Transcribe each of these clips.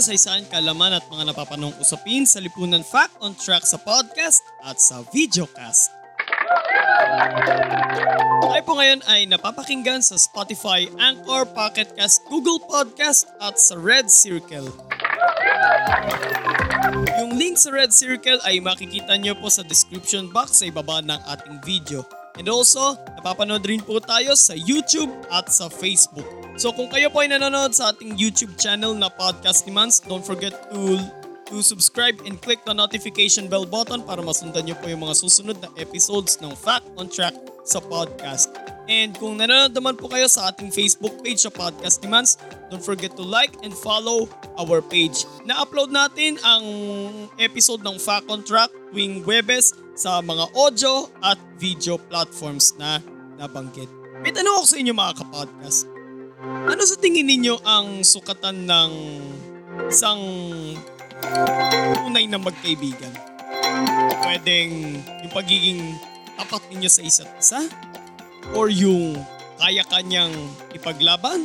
Kwento kasaysayan, kalaman at mga napapanong usapin sa Lipunan Fact on Track sa podcast at sa videocast. Tayo po ngayon ay napapakinggan sa Spotify, Anchor, Pocket Cast, Google Podcast at sa Red Circle. Yung link sa Red Circle ay makikita nyo po sa description box sa ibaba ng ating video. And also, napapanood rin po tayo sa YouTube at sa Facebook. So kung kayo po ay nanonood sa ating YouTube channel na Podcast ni Mans, don't forget to to subscribe and click the notification bell button para masundan nyo po yung mga susunod na episodes ng Fact on Track sa podcast. And kung nanonood naman po kayo sa ating Facebook page sa Podcast ni Mans, don't forget to like and follow our page. Na-upload natin ang episode ng Fact on Track tuwing Webes sa mga audio at video platforms na nabanggit. May tanong ako sa inyo mga kapodcast. Ano sa tingin ninyo ang sukatan ng isang tunay na magkaibigan? Pwedeng yung pagiging tapat ninyo sa isa't isa? Or yung kaya kanyang ipaglaban?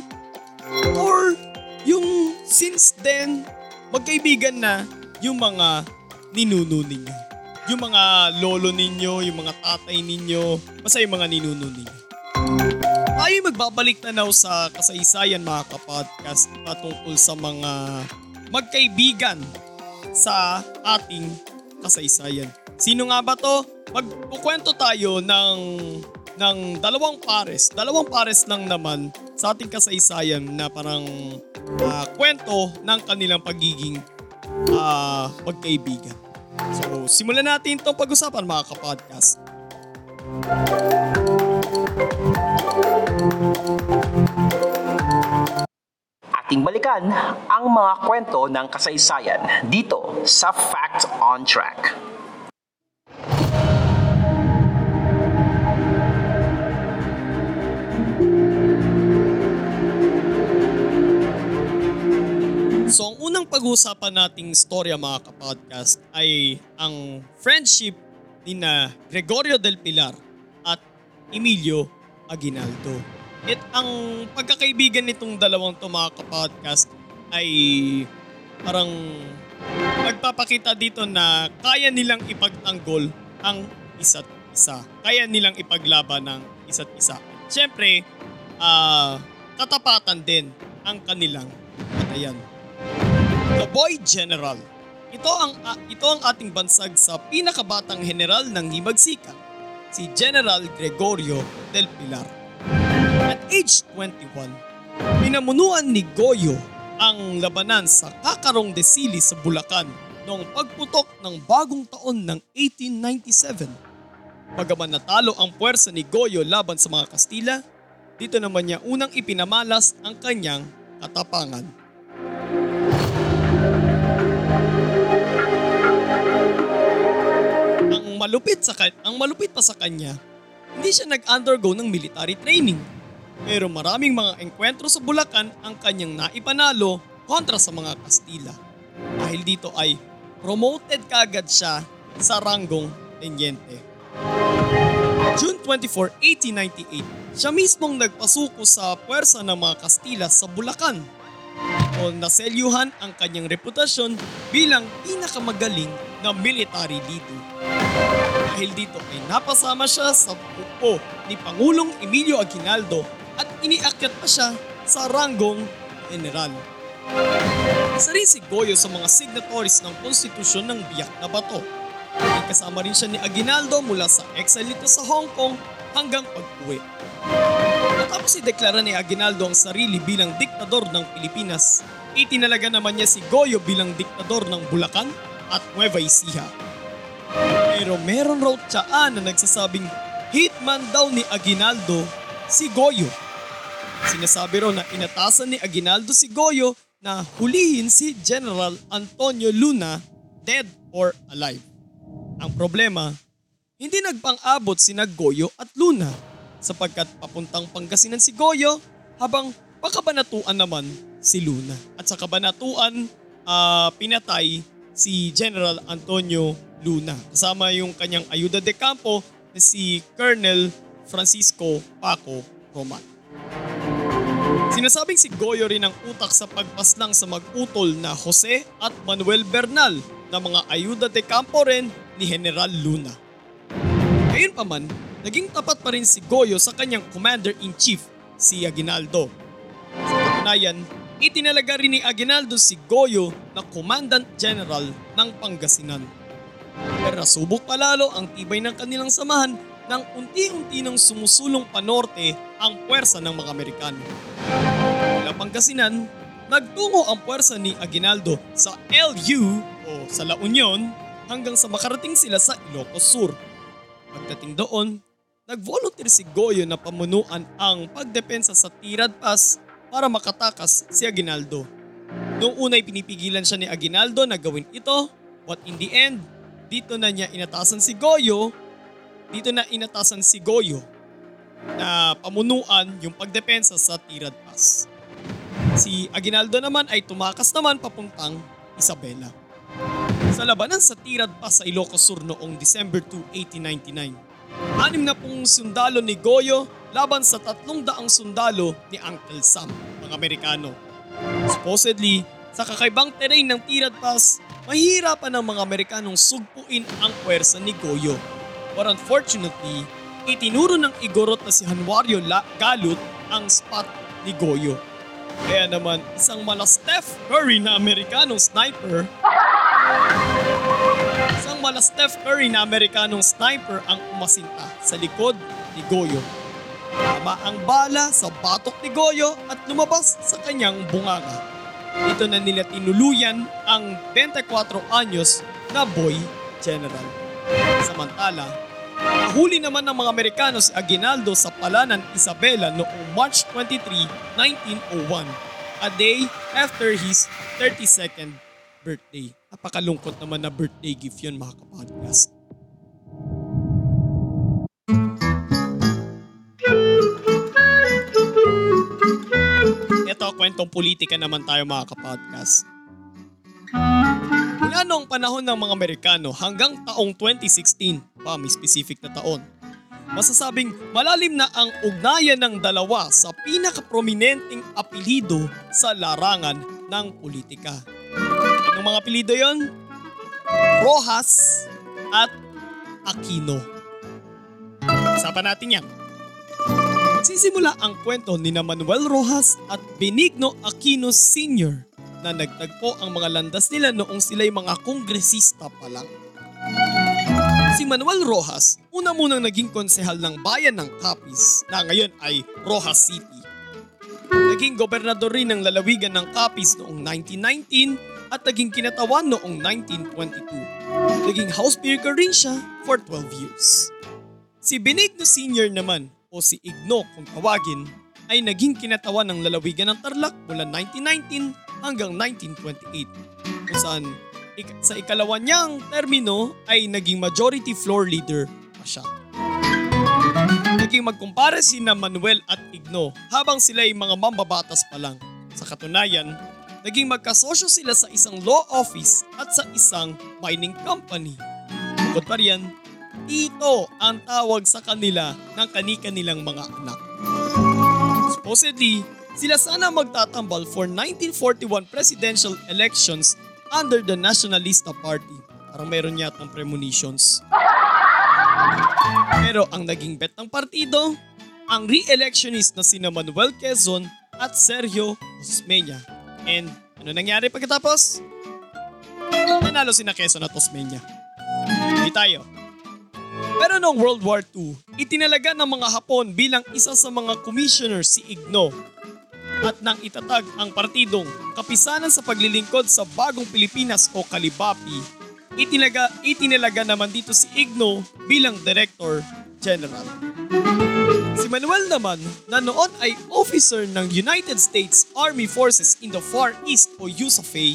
Or yung since then, magkaibigan na yung mga ninuno ninyo? Yung mga lolo ninyo, yung mga tatay ninyo, basta yung mga ninuno ninyo. Tayo magbabalik na now sa kasaysayan mga kapodcast patungkol sa mga magkaibigan sa ating kasaysayan. Sino nga ba to? Magkukwento tayo ng ng dalawang pares. Dalawang pares lang naman sa ating kasaysayan na parang ah, kwento ng kanilang pagiging ah, magkaibigan. So, simulan natin itong pag-usapan mga kapodcast. Ating balikan ang mga kwento ng kasaysayan dito sa Fact on Track. So ang unang pag-uusapan nating storya mga kapodcast ay ang friendship ni na Gregorio del Pilar at Emilio Aguinaldo. At ang pagkakaibigan nitong dalawang to mga kapodcast ay parang nagpapakita dito na kaya nilang ipagtanggol ang isa't isa. Kaya nilang ipaglaban ng isa't isa. Siyempre, ah, katapatan din ang kanilang patayan. The Boy General. Ito ang ah, ito ang ating bansag sa pinakabatang general ng Himagsikan, si General Gregorio del Pilar. Age 21, pinamunuan ni Goyo ang labanan sa Kakarong de Sili sa Bulacan noong pagputok ng bagong taon ng 1897. Bagaman natalo ang puwersa ni Goyo laban sa mga Kastila, dito naman niya unang ipinamalas ang kanyang katapangan. Ang malupit sa ang malupit pa sa kanya, hindi siya nag-undergo ng military training. Pero maraming mga engkwentro sa Bulacan ang kanyang naipanalo kontra sa mga Kastila. Dahil dito ay promoted kagad siya sa ranggong tenyente. June 24, 1898, siya mismong nagpasuko sa puwersa ng mga Kastila sa Bulacan o naselyuhan ang kanyang reputasyon bilang pinakamagaling na military leader. Dahil dito ay napasama siya sa grupo ni Pangulong Emilio Aguinaldo iniakyat pa siya sa ranggong general. Isa rin si Goyo sa mga signatories ng konstitusyon ng Biak na Bato. May kasama rin siya ni Aguinaldo mula sa exile nito sa Hong Kong hanggang pag-uwi. Matapos ideklara ni Aguinaldo ang sarili bilang diktador ng Pilipinas, itinalaga naman niya si Goyo bilang diktador ng Bulacan at Nueva Ecija. Pero meron raw tsaan na nagsasabing hitman daw ni Aguinaldo si Goyo. Sinasabi raw na inatasan ni Aguinaldo si Goyo na hulihin si General Antonio Luna dead or alive. Ang problema, hindi nagpang-abot si Goyo at Luna sapagkat papuntang Pangasinan si Goyo habang pakabanatuan naman si Luna. At sa kabanatuan, ah, pinatay si General Antonio Luna kasama yung kanyang ayuda de campo na si Colonel Francisco Paco Roman. Sinasabing si Goyo rin ang utak sa pagpaslang sa mag-utol na Jose at Manuel Bernal na mga ayuda de campo rin ni General Luna. Gayunpaman, naging tapat pa rin si Goyo sa kanyang commander-in-chief, si Aguinaldo. Sa katunayan, itinalaga rin ni Aguinaldo si Goyo na Commandant General ng Pangasinan. Pero nasubok palalo ang tibay ng kanilang samahan nang unti-unti nang sumusulong panorte ang puwersa ng mga Amerikano. Mula Pangasinan, nagtungo ang puwersa ni Aguinaldo sa LU o sa La Union hanggang sa makarating sila sa Ilocos Sur. Pagdating doon, nag-volunteer si Goyo na pamunuan ang pagdepensa sa Tirad Pass para makatakas si Aguinaldo. Noong unay pinipigilan siya ni Aguinaldo na gawin ito, but in the end, dito na niya inatasan si Goyo, dito na inatasan si Goyo na pamunuan yung pagdepensa sa Tirad Pass. Si Aguinaldo naman ay tumakas naman papuntang Isabela. Sa labanan sa Tirad Pass sa Ilocos Sur noong December 2, 1899, anim na pong sundalo ni Goyo laban sa tatlong daang sundalo ni Uncle Sam, ang Amerikano. Supposedly, sa kakaibang terrain ng Tirad Pass, mahirapan ng mga Amerikanong sugpuin ang puwersa ni Goyo. But unfortunately, itinuro ng igorot na si Hanwario La- Galut ang spot ni Goyo. Kaya naman, isang mala Steph Curry na Amerikanong sniper Isang mala Steph Curry na Amerikanong sniper ang umasinta sa likod ni Goyo. Tama ang bala sa batok ni Goyo at lumabas sa kanyang bunganga. Dito na nila tinuluyan ang 24 anyos na boy general. Samantala, nahuli naman ng mga Amerikano si Aguinaldo sa palanan Isabela noong March 23, 1901, a day after his 32nd birthday. Napakalungkot naman na birthday gift yun mga kapodcast. Ito, kwentong politika naman tayo mga kapodcast. Mula noong panahon ng mga Amerikano hanggang taong 2016, pa may specific na taon, masasabing malalim na ang ugnayan ng dalawa sa pinakaprominenteng apelido sa larangan ng politika. Anong mga apelido yon? Rojas at Aquino. Usapan natin yan. Magsisimula ang kwento ni Manuel Rojas at Benigno Aquino Sr. na nagtagpo ang mga landas nila noong sila'y mga kongresista pa lang. Si Manuel Rojas, una munang naging konsehal ng bayan ng Capiz na ngayon ay Rojas City. Naging gobernador rin ng lalawigan ng Capiz noong 1919 at naging kinatawan noong 1922. Naging House Speaker rin siya for 12 years. Si Benigno Sr. naman o si Igno kung tawagin ay naging kinatawan ng lalawigan ng Tarlac mula 1919 hanggang 1928 kung saan ik- sa ikalawa niyang termino ay naging majority floor leader pa siya. Naging magkumpare si na Manuel at Igno habang sila ay mga mambabatas pa lang. Sa katunayan, naging magkasosyo sila sa isang law office at sa isang mining company. Bukod pa riyan, Tito ang tawag sa kanila ng kani-kanilang mga anak. Supposedly, sila sana magtatambal for 1941 presidential elections under the Nationalista Party. Parang meron yatang premonitions. Pero ang naging bet ng partido, ang re-electionist na sina Manuel Quezon at Sergio Osmeña. And ano nangyari pagkatapos? Nanalo sina Quezon at Osmeña. Hindi tayo. Pero noong World War II, itinalaga ng mga Hapon bilang isa sa mga commissioner si Igno at nang itatag ang partidong Kapisanan sa Paglilingkod sa Bagong Pilipinas o Kalibapi, itinaga, itinalaga naman dito si Igno bilang Director General. Si Manuel naman, na noon ay officer ng United States Army Forces in the Far East o USAFE,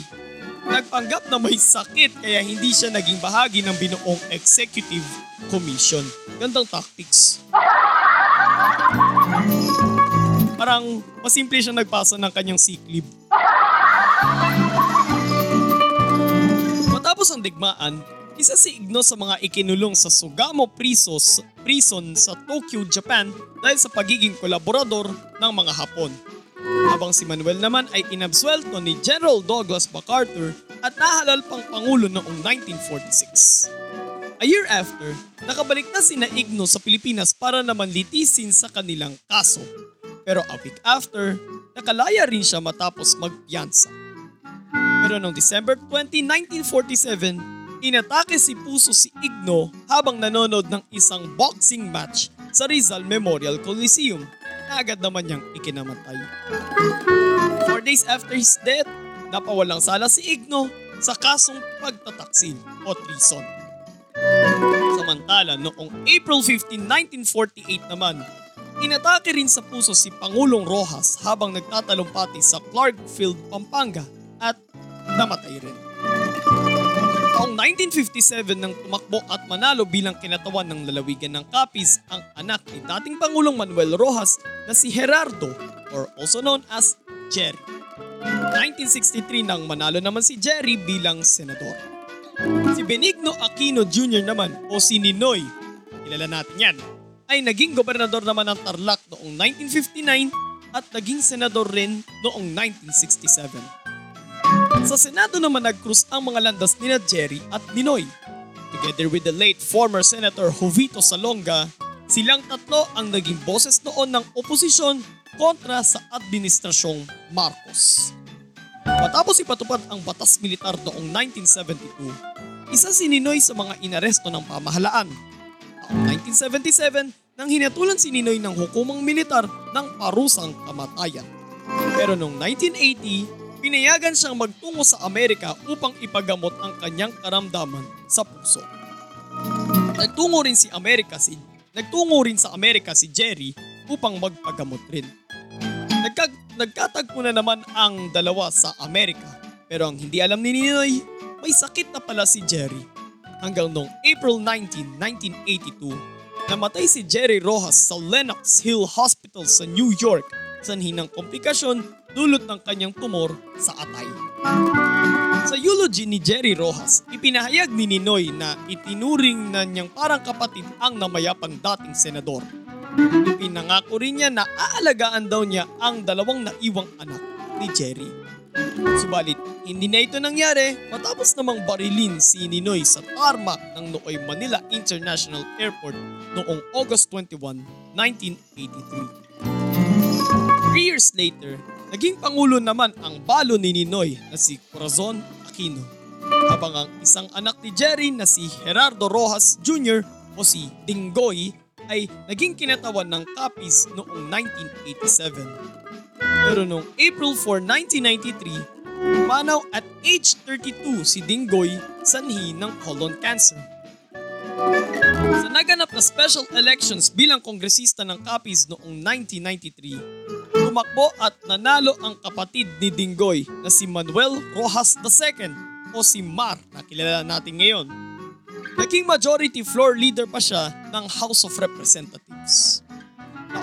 nagpanggap na may sakit kaya hindi siya naging bahagi ng binuong Executive Commission. Gandang tactics. Parang masimple siya nagpasa ng kanyang sick leave. Matapos ang digmaan, isa si Igno sa mga ikinulong sa Sugamo Prisos, Prison sa Tokyo, Japan dahil sa pagiging kolaborador ng mga Hapon. Habang si Manuel naman ay inabsuelto ni General Douglas MacArthur at nahalal pang Pangulo noong 1946. A year after, nakabalik na sina Igno sa Pilipinas para naman litisin sa kanilang kaso. Pero a week after, nakalaya rin siya matapos magpiyansa. Pero noong December 20, 1947, inatake si Puso si Igno habang nanonood ng isang boxing match sa Rizal Memorial Coliseum na agad naman niyang ikinamatay. Four days after his death, napawalang sala si Igno sa kasong pagtataksil o treason. Samantala, noong April 15, 1948 naman, inatake rin sa puso si Pangulong Rojas habang nagtatalumpati sa Clarkfield, Pampanga at namatay rin. Taong 1957 nang tumakbo at manalo bilang kinatawan ng lalawigan ng Capiz ang anak ni dating Pangulong Manuel Rojas na si Gerardo or also known as Jerry. 1963 nang manalo naman si Jerry bilang senador. Si Benigno Aquino Jr. naman o si Ninoy, kilala natin yan, ay naging gobernador naman ng Tarlac noong 1959 at naging senador rin noong 1967. Sa Senado naman nag-cruise ang mga landas nina Jerry at Ninoy. Together with the late former Senator Jovito Salonga, silang tatlo ang naging boses noon ng oposisyon kontra sa Administrasyong Marcos. Matapos ipatupad ang batas militar noong 1972, isa si Ninoy sa mga inaresto ng pamahalaan. Taong 1977, nang hinatulan si Ninoy ng hukumang militar ng parusang kamatayan. Pero noong 1980, pinayagan siyang magtungo sa Amerika upang ipagamot ang kanyang karamdaman sa puso. Nagtungo rin si Amerika si Nagtungo rin sa Amerika si Jerry upang magpagamot rin. Nagkag, nagkatagpo na naman ang dalawa sa Amerika. Pero ang hindi alam ni Ninoy, may sakit na pala si Jerry. Hanggang noong April 19, 1982, namatay si Jerry Rojas sa Lenox Hill Hospital sa New York sanhi ng komplikasyon dulot ng kanyang tumor sa atay. Sa eulogy ni Jerry Rojas, ipinahayag ni Ninoy na itinuring na niyang parang kapatid ang namayapang dating senador. Ipinangako rin niya na aalagaan daw niya ang dalawang naiwang anak ni Jerry. Subalit, hindi na ito nangyari matapos namang barilin si Ninoy sa tarmac ng Nooy Manila International Airport noong August 21, 1983. Three years later, naging pangulo naman ang balo ni Ninoy na si Corazon Aquino. Habang ang isang anak ni Jerry na si Gerardo Rojas Jr. o si Dinggoy ay naging kinatawan ng Capiz noong 1987. Pero noong April 4, 1993, panaw at age 32 si Dinggoy sanhi ng colon cancer. Sa naganap na special elections bilang kongresista ng Capiz noong 1993, tumakbo at nanalo ang kapatid ni Dinggoy na si Manuel Rojas II o si Mar na kilala natin ngayon. Naging majority floor leader pa siya ng House of Representatives.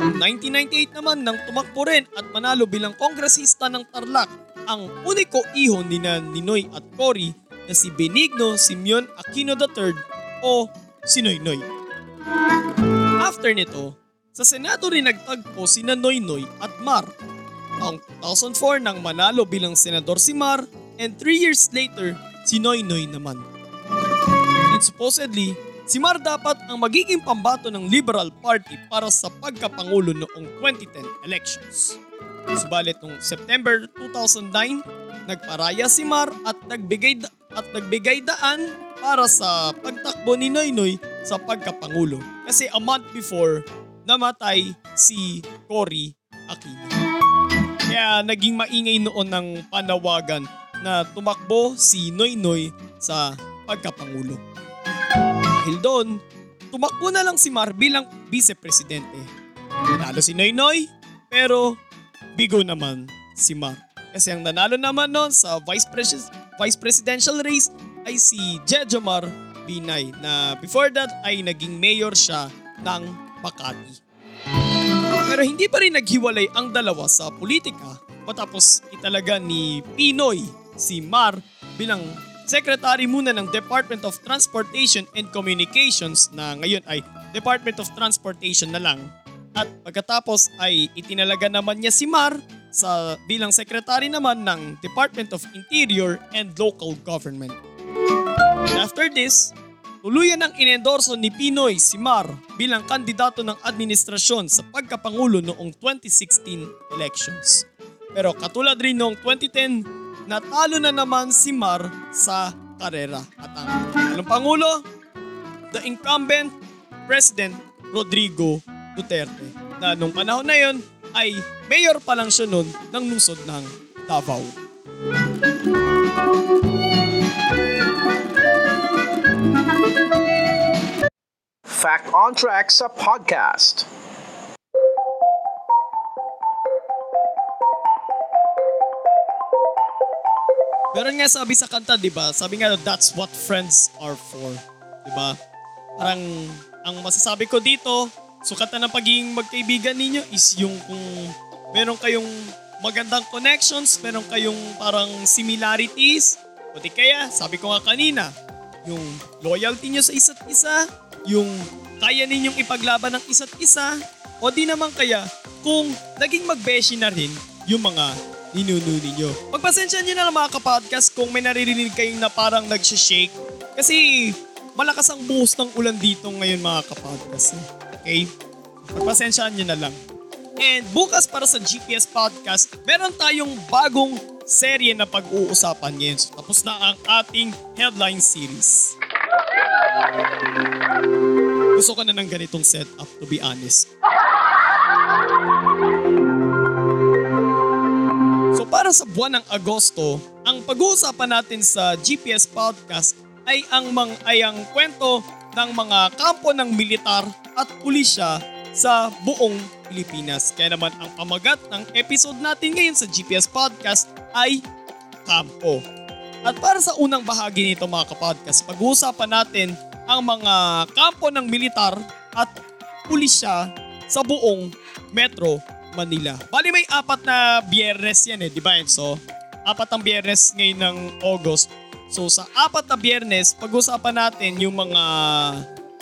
Taong 1998 naman nang tumakbo rin at manalo bilang kongresista ng Tarlac ang uniko iho ni na Ninoy at Cory na si Benigno Simeon Aquino III o si Noynoy. After nito, sa Senado rin nagtagpo si Noynoy at Mar. Taong 2004 nang manalo bilang senador si Mar and 3 years later si Noynoy naman. And supposedly, si Mar dapat ang magiging pambato ng Liberal Party para sa pagkapangulo noong 2010 elections. Subalit noong September 2009, nagparaya si Mar at nagbigay da- at nagbigay daan para sa pagtakbo ni Noynoy sa pagkapangulo. Kasi a month before, namatay si Cory Aquino. Kaya naging maingay noon ng panawagan na tumakbo si Noynoy sa pagkapangulo. Dahil doon, tumakbo na lang si Mar bilang vice-presidente. Nanalo si Noynoy, pero bigo naman si Mar. Kasi ang nanalo naman noon sa vice, Pres- vice presidential race ay si Jejomar Binay na before that ay naging mayor siya ng Makati. Pero hindi pa rin naghiwalay ang dalawa sa politika matapos italaga ni Pinoy si Mar bilang secretary muna ng Department of Transportation and Communications na ngayon ay Department of Transportation na lang. At pagkatapos ay itinalaga naman niya si Mar sa bilang secretary naman ng Department of Interior and Local Government. And after this, tuluyan ang inendorso ni Pinoy si Mar bilang kandidato ng administrasyon sa pagkapangulo noong 2016 elections. Pero katulad rin noong 2010, natalo na naman si Mar sa karera. At ang anong pangulo? The incumbent President Rodrigo Duterte. Na nung panahon na yon ay mayor pa lang siya noon ng lungsod ng Davao. Fact on Track sa podcast. Pero nga sabi sa kanta, 'di ba? Sabi nga that's what friends are for, 'di ba? Parang ang masasabi ko dito, sukatan ng pagiging magkaibigan ninyo is yung kung meron kayong magandang connections, meron kayong parang similarities, o di kaya, sabi ko nga kanina, yung loyalty nyo sa isa't isa, yung kaya ninyong ipaglaban ng isa't isa, o di naman kaya kung naging magbeshi na rin yung mga ninuno ninyo. Pagpasensya nyo na lang mga kapodcast kung may naririnig kayong na parang nagsishake kasi malakas ang buhos ng ulan dito ngayon mga kapodcast. Okay? Pagpasensyaan nyo na lang. And bukas para sa GPS Podcast, meron tayong bagong serye na pag-uusapan ngayon. So, tapos na ang ating headline series. Gusto ko na ng ganitong setup, to be honest. Para sa buwan ng Agosto, ang pag-uusapan natin sa GPS Podcast ay ang mang ay ang kwento ng mga kampo ng militar at pulisya sa buong Pilipinas. Kaya naman ang pamagat ng episode natin ngayon sa GPS Podcast ay kampo. At para sa unang bahagi nito mga kapodcast, pag-uusapan natin ang mga kampo ng militar at pulisya sa buong Metro Manila. Bali may apat na biyernes yan eh, di ba Enzo? Apat ang biyernes ngayon ng August. So sa apat na biyernes, pag-usapan natin yung mga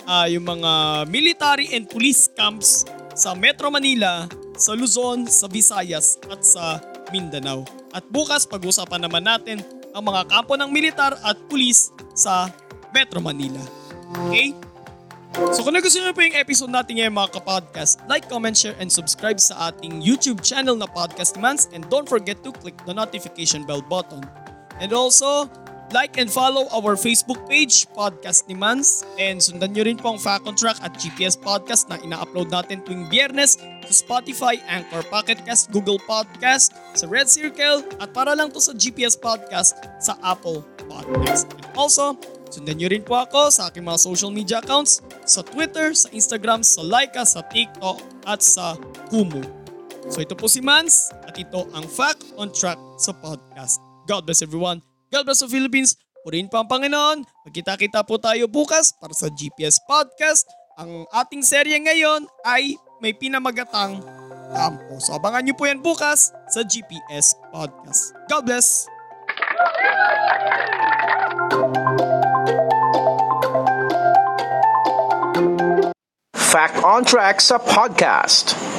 ah, yung mga military and police camps sa Metro Manila, sa Luzon, sa Visayas at sa Mindanao. At bukas pag-usapan naman natin ang mga kampo ng militar at pulis sa Metro Manila. Okay? So kung nagustuhan niyo po yung episode natin ngayon mga kapodcast, like, comment, share, and subscribe sa ating YouTube channel na Podcast Demands and don't forget to click the notification bell button. And also, like and follow our Facebook page, Podcast Demands, and sundan nyo rin po ang Fact on Track at GPS Podcast na ina-upload natin tuwing biyernes sa Spotify, Anchor, Pocket Cast, Google Podcast, sa Red Circle, at para lang to sa GPS Podcast sa Apple Podcast. And also, Sundan nyo rin po ako sa aking mga social media accounts sa Twitter, sa Instagram, sa Laika, sa TikTok at sa Kumu. So ito po si Mans at ito ang Fact on Track sa podcast. God bless everyone. God bless the Philippines. Purihin pa ang Panginoon. Magkita-kita po tayo bukas para sa GPS Podcast. Ang ating serye ngayon ay may pinamagatang kampo. So abangan nyo po yan bukas sa GPS Podcast. God bless! Fact on Track sa podcast.